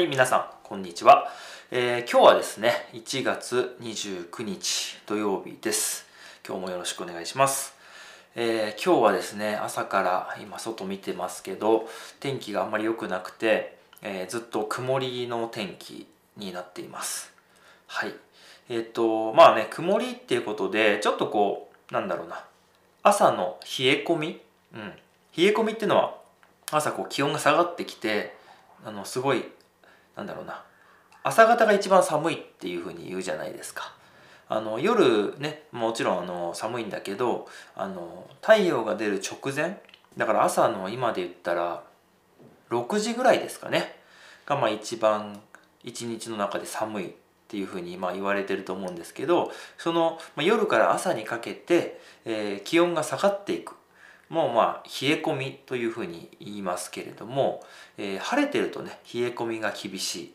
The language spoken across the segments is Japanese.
はい、皆さん、こんにちは。えー、今日はですね、1月29日土曜日です。今日もよろしくお願いします。えー、今日はですね、朝から今外見てますけど、天気があんまり良くなくて、えー、ずっと曇りの天気になっています。はい。えっ、と、まあね、曇りっていうことで、ちょっとこう、なんだろうな、朝の冷え込み、うん、冷え込みっていうのは、朝こう気温が下がってきて、あの、すごいなんだろうな。朝方が一番寒いっていうふうに言うじゃないですか。あの夜ねもちろんあの寒いんだけどあの太陽が出る直前だから朝の今で言ったら6時ぐらいですかね。がまあ一番一日の中で寒いっていうふうにまあ言われてると思うんですけどその、まあ、夜から朝にかけて、えー、気温が下がっていく。もうまあ冷え込みというふうに言いますけれども、えー、晴れてるとね冷え込みが厳しい。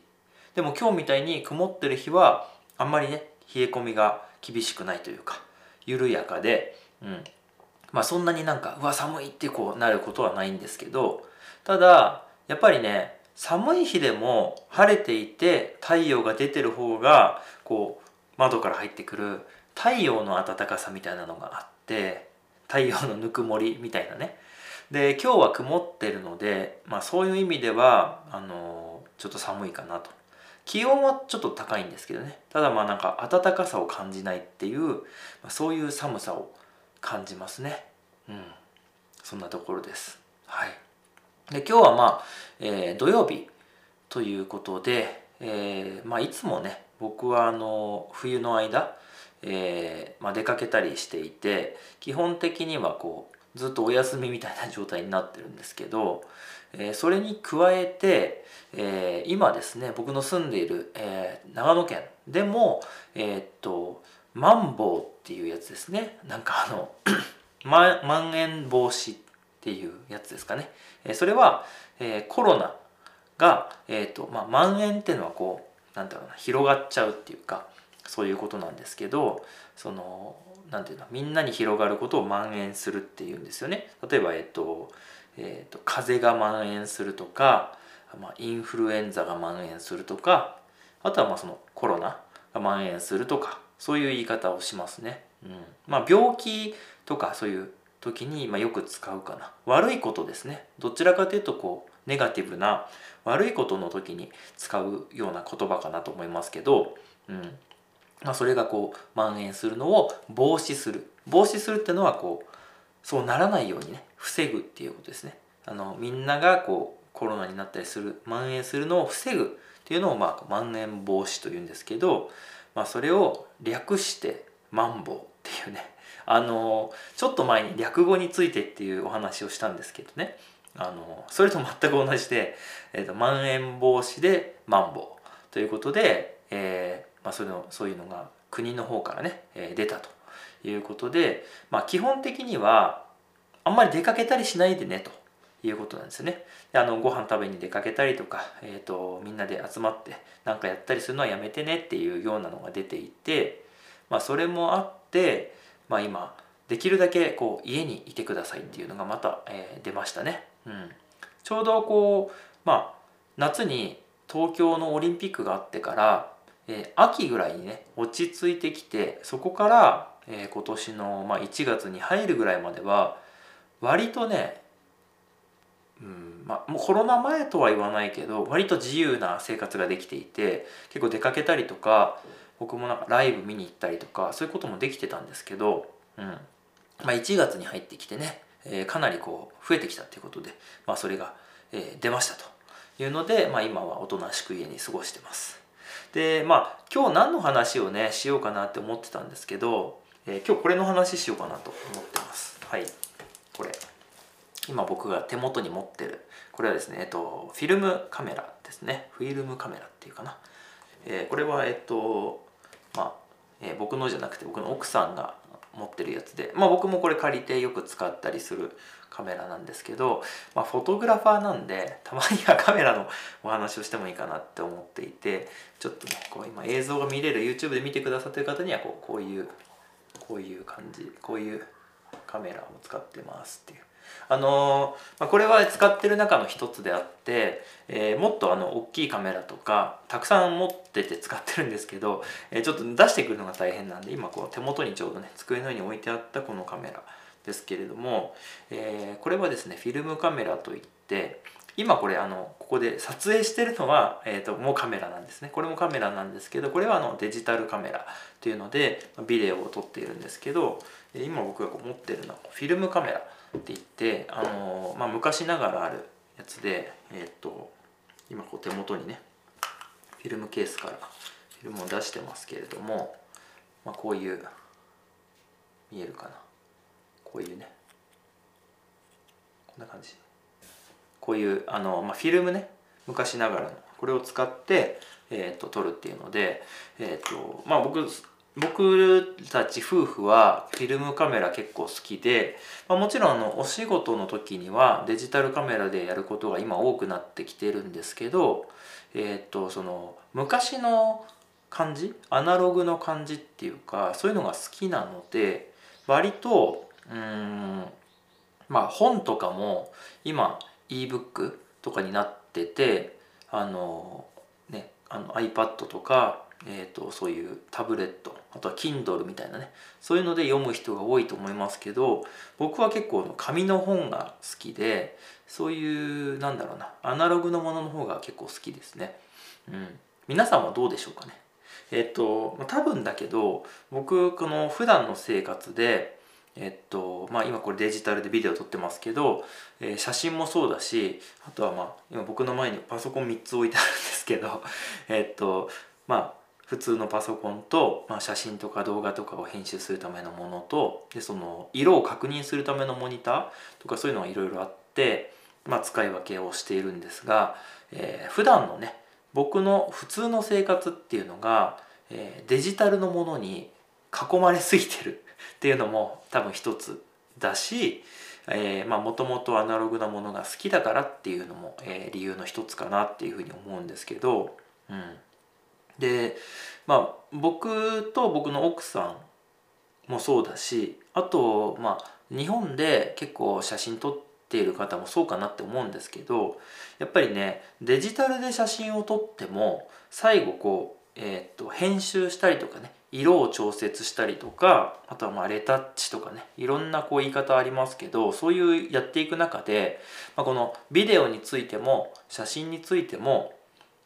でも今日みたいに曇ってる日はあんまりね冷え込みが厳しくないというか緩やかで、うん、まあそんなになんかうわ寒いってこうなることはないんですけどただやっぱりね寒い日でも晴れていて太陽が出てる方がこう窓から入ってくる太陽の暖かさみたいなのがあって太陽のぬくもりみたいなね。で今日は曇ってるので、まあ、そういう意味ではあのちょっと寒いかなと。気温はちょっと高いんですけどね。ただまあなんか暖かさを感じないっていう、まあ、そういう寒さを感じますね。うん。そんなところです。はい。で今日はまあ、えー、土曜日ということで、えーまあ、いつもね僕はあの冬の間えー、まあ、出かけたりしていて基本的にはこうずっとお休みみたいな状態になってるんですけど、えー、それに加えて、えー、今ですね僕の住んでいる、え長野県でもえっとマンボウっていうやつですね。なんかあの まん延防止っていうやつですかね、えそれは、えコロナが、えーとまあ、蔓延っていうのはこうなんだろうな広がっちゃうっていうかそういうことなんですけどそのなんていうのみんなに広がることを蔓延するっていうんですよね。例えば、えっとえっと、風邪が蔓延するとか、まあ、インフルエンザが蔓延するとかあとはまあそのコロナが蔓延するとかそういう言い方をしますね。うんまあ、病気とかそういう時にまあよく使うかな悪いことですねどちらかというとこうネガティブな悪いことの時に使うような言葉かなと思いますけど、うん、まあ、それがこう蔓延するのを防止する。防止するっていうのはこうそうならないようにね防ぐっていうことですね。あのみんながこうコロナになったりする蔓延するのを防ぐっていうのをまあ蔓延防止というんですけど、まあ、それを略してマンボウっていうね。あのちょっと前に略語についてっていうお話をしたんですけどね。あのそれと全く同じで、えーと、まん延防止でマンボウということで、えーまあ、そういうのそういうのが国の方からね、え、出たということで、まあ、基本的にはあんまり出かけたりしないでねということなんですよね。であのご飯食べに出かけたりとか、えーと、みんなで集まって何かやったりするのはやめてねっていうようなのが出ていて、まあ、それもあって、まあ、今できるだけこう家にいてくださいっていうのがまた、えー、出ましたね。うん、ちょうどこう、まあ、夏に東京のオリンピックがあってからえー、秋ぐらいにね落ち着いてきてそこから、えー、今年の、まあ、1月に入るぐらいまでは割とね、うんまあ、もうコロナ前とは言わないけど割と自由な生活ができていて結構出かけたりとか僕もなんかライブ見に行ったりとかそういうこともできてたんですけど、うんまあ、1月に入ってきてね、えー、かなりこう増えてきたっていうことで、まあ、それが、えー、出ましたというので、まあ、今はおとなしく家に過ごしてます。でまあ今日何の話をねしようかなって思ってたんですけど、えー、今日これの話しようかなと思ってます。はい。これ。今僕が手元に持ってる。これはですねえっとフィルムカメラですね。フィルムカメラっていうかな、えー、これはえっとまあ、えー、僕のじゃなくて僕の奥さんが持ってるやつで、まあ、僕もこれ借りてよく使ったりするカメラなんですけど、まあ、フォトグラファーなんでたまにはカメラのお話をしてもいいかなって思っていてちょっとねこう今映像が見れる YouTube で見てくださってる方にはこうこういうこういう感じこういうカメラを使ってますっていう。あのまあ、これは使ってる中の一つであって、えー、もっとあの大きいカメラとかたくさん持ってて使ってるんですけど、えー、ちょっと出してくるのが大変なんで今こう手元にちょうどね机の上に置いてあったこのカメラですけれども、えー、これはですねフィルムカメラといって今これあのここで撮影してるのは、えーと、もうカメラなんですね。これもカメラなんですけどこれはあのデジタルカメラっていうのでビデオを撮っているんですけど今僕がこう持ってるのはフィルムカメラって言ってあの、まあ、昔ながらあるやつで、えっ、と今こう手元にねフィルムケースからフィルムを出してますけれども、まあ、こういう見えるかな？こういうね。こんな感じ。こういうあの、まあ、フィルムね昔ながらの。これを使って、えーと、撮るっていうので、えーとまあ、僕僕たち夫婦はフィルムカメラ結構好きで、まあ、もちろんあのお仕事の時にはデジタルカメラでやることが今多くなってきてるんですけど、えーとその昔の感じアナログの感じっていうかそういうのが好きなので割とうんまあ本とかも今 ebook とかになっててあのねあの iPad とか、えーと、そういうタブレットあとは Kindle みたいなね。そういうので読む人が多いと思いますけど僕は結構紙の本が好きでそういうなんだろうなアナログのものの方が結構好きですね。うん、皆さんはどうでしょうかね。えっと多分だけど僕この普段の生活でえっとまあ、今これデジタルでビデオ撮ってますけど、えー、写真もそうだしあとはまあ今僕の前にパソコン3つ置いてあるんですけどえっとまあ普通のパソコンと、まあ、写真とか動画とかを編集するためのものとでその色を確認するためのモニターとかそういうのがいろいろあって、まあ、使い分けをしているんですが、えー、普段のね僕の普通の生活っていうのが、えー、デジタルのものに囲まれすぎてる っていうのも多分一つだしもともとアナログなものが好きだからっていうのも、えー、理由の一つかなっていうふうに思うんですけど、うん、でまあ僕と僕の奥さんもそうだしあとまあ日本で結構写真撮っている方もそうかなって思うんですけどやっぱりねデジタルで写真を撮っても最後こう、えー、と編集したりとかね色を調節したりとかあとはまあレタッチとかねいろんなこう言い方ありますけどそういうやっていく中で、まあ、このビデオについても写真についても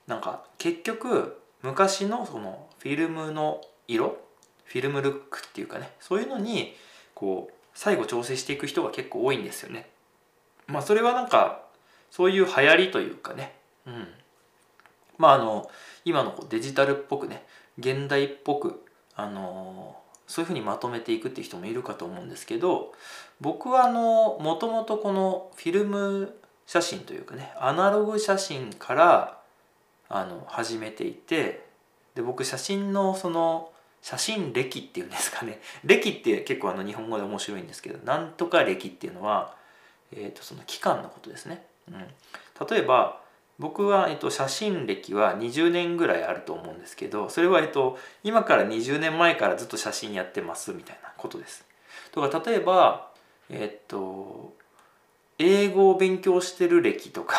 なんか結局昔のそのフィルムの色フィルムルックっていうかねそういうのにこう最後調整していく人が結構多いんですよね。まあそれはなんかそういう流行りというかね、うん、まああの今のデジタルっぽくね現代っぽくあのそういうふうにまとめていくっていう人もいるかと思うんですけど僕はあのもともとこのフィルム写真というかねアナログ写真からあの始めていてで僕写真のその写真歴っていうんですかね 歴って結構あの日本語で面白いんですけどなんとか歴っていうのは、えー、とその期間のことですね。うん、例えば僕は、えっと、写真歴は20年ぐらいあると思うんですけどそれは、えっと、今から20年前からずっと写真やってますみたいなことです。とか例えばえっと英語を勉強してる歴と か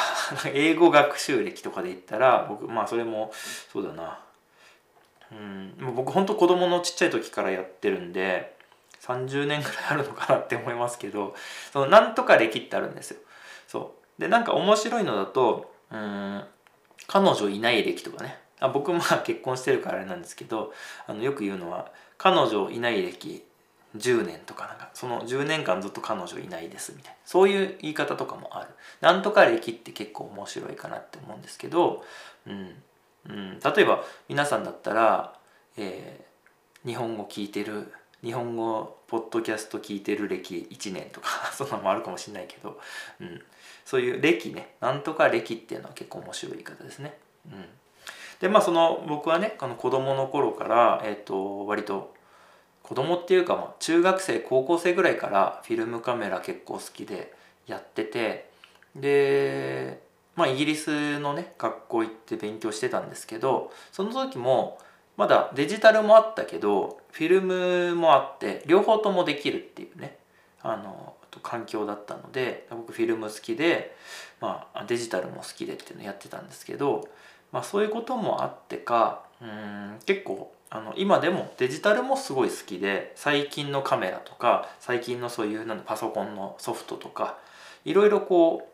英語学習歴とかで言ったら僕まあそれもそうだな。うん僕ほんと子供のちっちゃい時からやってるんで30年ぐらいあるのかなって思いますけどそのなんとか歴ってあるんですよ。そう。でなんか面白いのだとうん彼女いない歴とかね。あ僕まあ結婚してるからあれなんですけどあのよく言うのは彼女いない歴10年とかなんかその10年間ずっと彼女いないですみたいなそういう言い方とかもある。なんとか歴って結構面白いかなって思うんですけど、うんうん、例えば皆さんだったら、えー、日本語聞いてる日本語ポッドキャスト聞いてる歴1年とか そんなのもあるかもしれないけど、うん、そういう歴ねなんとか歴っていうのは結構面白い言い方ですね。うん、でまあその僕はねこの子供の頃から、えーと、割と子供っていうか、まあ、中学生高校生ぐらいからフィルムカメラ結構好きでやっててでまあイギリスのね学校行って勉強してたんですけどその時もまだデジタルもあったけどフィルムもあって両方ともできるっていうねあの環境だったので僕フィルム好きで、まあ、デジタルも好きでっていうのやってたんですけど、まあ、そういうこともあってかうん結構あの今でもデジタルもすごい好きで最近のカメラとか最近のそういうなんパソコンのソフトとかいろいろこ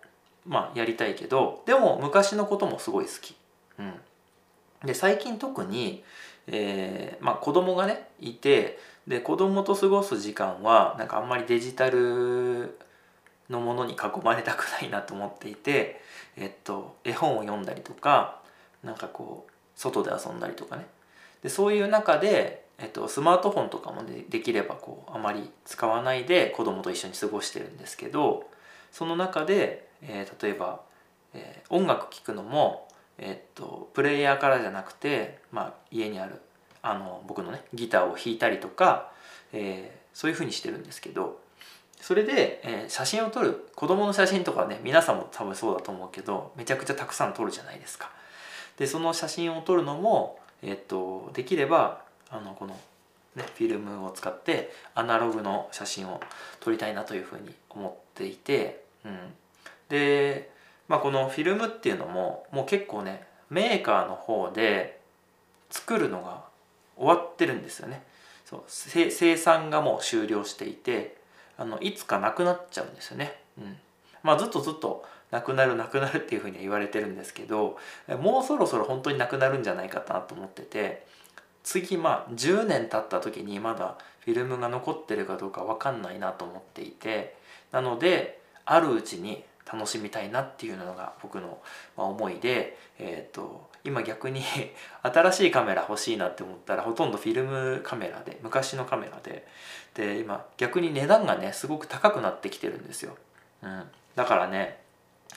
うまあやりたいけどでも昔のこともすごい好き。うん、で最近特に、えーまあ、子供がねいてで子供と過ごす時間はなんかあんまりデジタルのものに囲まれたくないなと思っていて、えっと、絵本を読んだりとかなんかこう外で遊んだりとかねでそういう中で、えっと、スマートフォンとかもでできればこうあまり使わないで子供と一緒に過ごしてるんですけどその中で、えー、例えば、えー、音楽聴くのも、えっと、プレイヤーからじゃなくて、まあ、家にあるあの僕のねギターを弾いたりとか、えー、そういうふうにしてるんですけどそれで、えー、写真を撮る子供の写真とかね皆さんも多分そうだと思うけどめちゃくちゃたくさん撮るじゃないですか。でその写真を撮るのも、えっと、できればあのこの、ね、フィルムを使ってアナログの写真を撮りたいなというふうに思っていて、うん、で、まあ、このフィルムっていうのももう結構ねメーカーの方で作るのが終わってるんですよね。そう生産がもう終了していてあのいつかなくなっちゃうんですよね、うん。まあ、ずっとずっとなくなるなくなるっていうふうには言われてるんですけどもうそろそろ本当になくなるんじゃないかなと思ってて次まあ10年経った時にまだフィルムが残ってるかどうか分かんないなと思っていてなのであるうちに楽しみたいなっていうのが僕の思いで、えーと、今逆に 新しいカメラ欲しいなって思ったらほとんどフィルムカメラで昔のカメラで。で今逆に値段がねすごく高くなってきてるんですよ、うん、だからね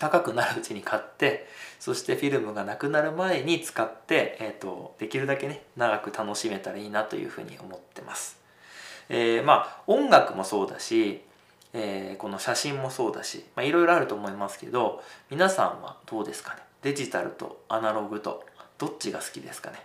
高くなるうちに買ってそしてフィルムがなくなる前に使って、えーと、できるだけね長く楽しめたらいいなというふうに思ってます。えー、まあ音楽もそうだしえー、この写真もそうだしいろいろあると思いますけど皆さんはどうですかね？デジタルとアナログとどっちが好きですかね、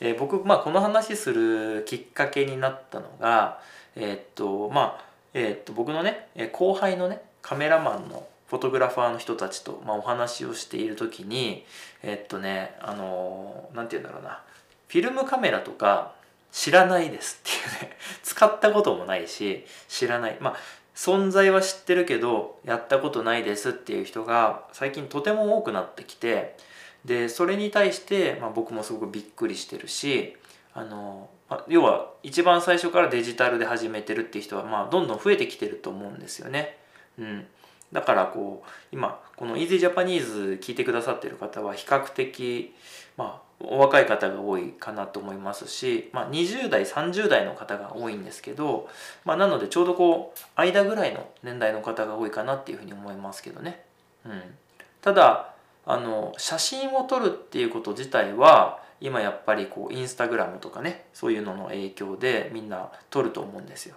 えー、僕、まあ、この話するきっかけになったのがえー、っとまあ、えー、っと僕のね後輩のねカメラマンのフォトグラファーの人たちと、まあ、お話をしている時にえっとねあの何て言うんだろうな。フィルムカメラとか知らないですっていうね。使ったこともないし知らない。まあ存在は知ってるけどやったことないですっていう人が最近とても多くなってきてでそれに対して、まあ、僕もすごくびっくりしてるしあの、ま、要は一番最初からデジタルで始めてるっていう人は、まあ、どんどん増えてきてると思うんですよね。うん、だからこう今この Easy Japanese 聞いてくださってる方は比較的まあお若い方が多いかなと思いますし、まあ、20代30代の方が多いんですけど、まあ、なのでちょうどこう間ぐらいの年代の方が多いかなっていうふうに思いますけどね。うん、ただあの写真を撮るっていうこと自体は今やっぱりこうインスタグラムとかねそういうのの影響でみんな撮ると思うんですよ。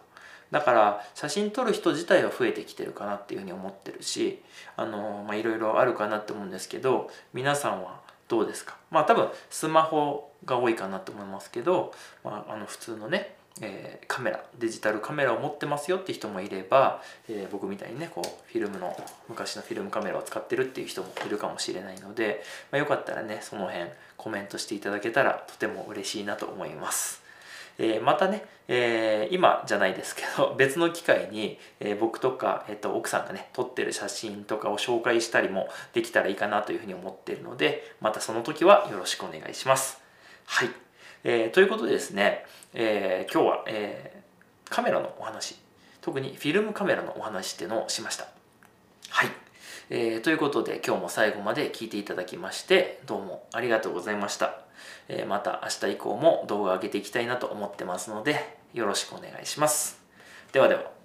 だから写真撮る人自体は増えてきてるかなっていうふうに思ってるしあのまあいろいろあるかなって思うんですけど皆さんはどうですか？まあ多分スマホが多いかなと思いますけど、まあ、あの普通のね、えー、カメラデジタルカメラを持ってますよって人もいれば、えー、僕みたいにねこうフィルムの昔のフィルムカメラを使ってるっていう人もいるかもしれないので、まあ、よかったらねその辺コメントしていただけたらとても嬉しいなと思います。え、またね、え、今じゃないですけど 別の機会に、え、僕とか、えーと、奥さんがね撮ってる写真とかを紹介したりもできたらいいかなというふうに思っているのでまたその時はよろしくお願いします。はい、えー、ということでですね、え、今日は、え、カメラのお話特にフィルムカメラのお話っていうのをしました。はい、えー、ということで今日も最後まで聞いていただきましてどうもありがとうございました。えまた明日以降も動画を上げていきたいなと思ってますのでよろしくお願いします。ではでは。